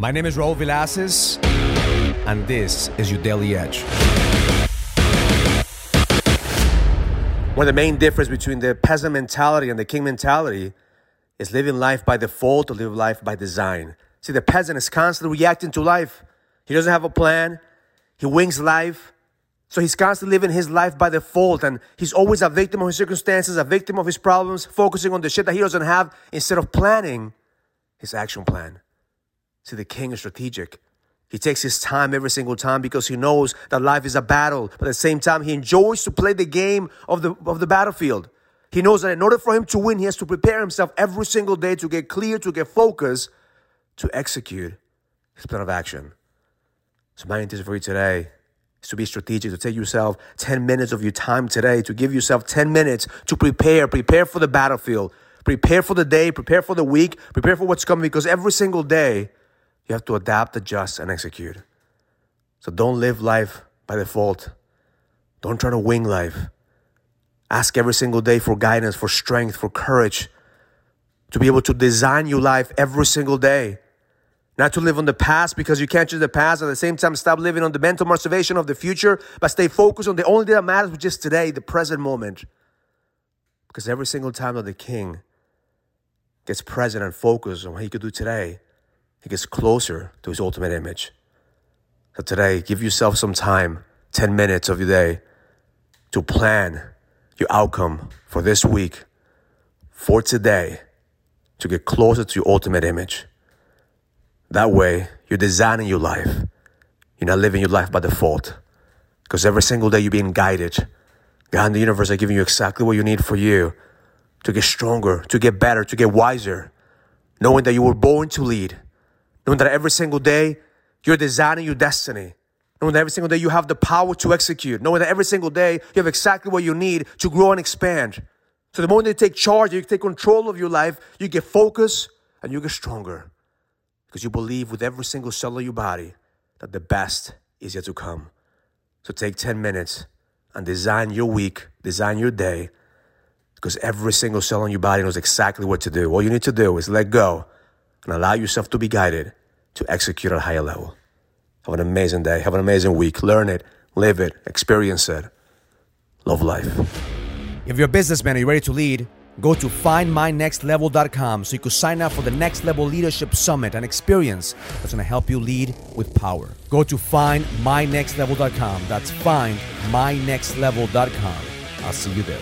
My name is Raul Villacis, and this is your Daily Edge. One of the main difference between the peasant mentality and the king mentality is living life by default or live life by design. See, the peasant is constantly reacting to life. He doesn't have a plan. He wings life. So he's constantly living his life by default and he's always a victim of his circumstances, a victim of his problems, focusing on the shit that he doesn't have instead of planning his action plan. See, the king is strategic. He takes his time every single time because he knows that life is a battle. But at the same time, he enjoys to play the game of the, of the battlefield. He knows that in order for him to win, he has to prepare himself every single day to get clear, to get focused, to execute his plan of action. So my intention for you today is to be strategic, to take yourself 10 minutes of your time today, to give yourself 10 minutes to prepare, prepare for the battlefield, prepare for the day, prepare for the week, prepare for what's coming because every single day you have to adapt, adjust, and execute. So don't live life by default. Don't try to wing life. Ask every single day for guidance, for strength, for courage, to be able to design your life every single day. Not to live on the past because you can't change the past. At the same time, stop living on the mental motivation of the future, but stay focused on the only thing that matters, which is today, the present moment. Because every single time that the king gets present and focused on what he could do today, he gets closer to his ultimate image. So today, give yourself some time, 10 minutes of your day, to plan your outcome for this week, for today, to get closer to your ultimate image. That way, you're designing your life. You're not living your life by default. Because every single day you're being guided. God and the universe are giving you exactly what you need for you to get stronger, to get better, to get wiser. Knowing that you were born to lead. Knowing that every single day you're designing your destiny. Knowing that every single day you have the power to execute. Knowing that every single day you have exactly what you need to grow and expand. So the moment you take charge, you take control of your life, you get focused and you get stronger because you believe with every single cell of your body that the best is yet to come. So take 10 minutes and design your week, design your day, because every single cell in your body knows exactly what to do. All you need to do is let go and allow yourself to be guided to execute at a higher level. Have an amazing day. Have an amazing week. Learn it, live it, experience it. Love life. If you're a businessman, are you ready to lead? Go to findmynextlevel.com so you can sign up for the Next Level Leadership Summit, an experience that's going to help you lead with power. Go to findmynextlevel.com. That's findmynextlevel.com. I'll see you there.